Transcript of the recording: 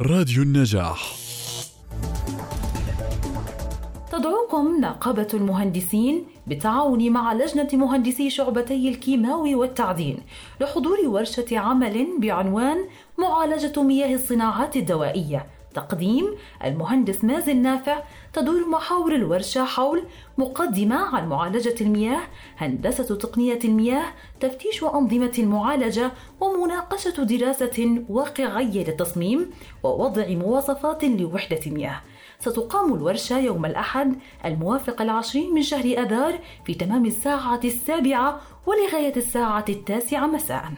راديو النجاح. تدعوكم نقابة المهندسين بالتعاون مع لجنة مهندسي شعبتي الكيماوي والتعدين لحضور ورشة عمل بعنوان معالجة مياه الصناعات الدوائية. تقديم المهندس مازن نافع تدور محاور الورشة حول مقدمة عن معالجة المياه، هندسة تقنية المياه، تفتيش أنظمة المعالجة، ومناقشة دراسة واقعية للتصميم، ووضع مواصفات لوحدة المياه. ستقام الورشة يوم الأحد الموافق العشرين من شهر أذار في تمام الساعة السابعة ولغاية الساعة التاسعة مساءً.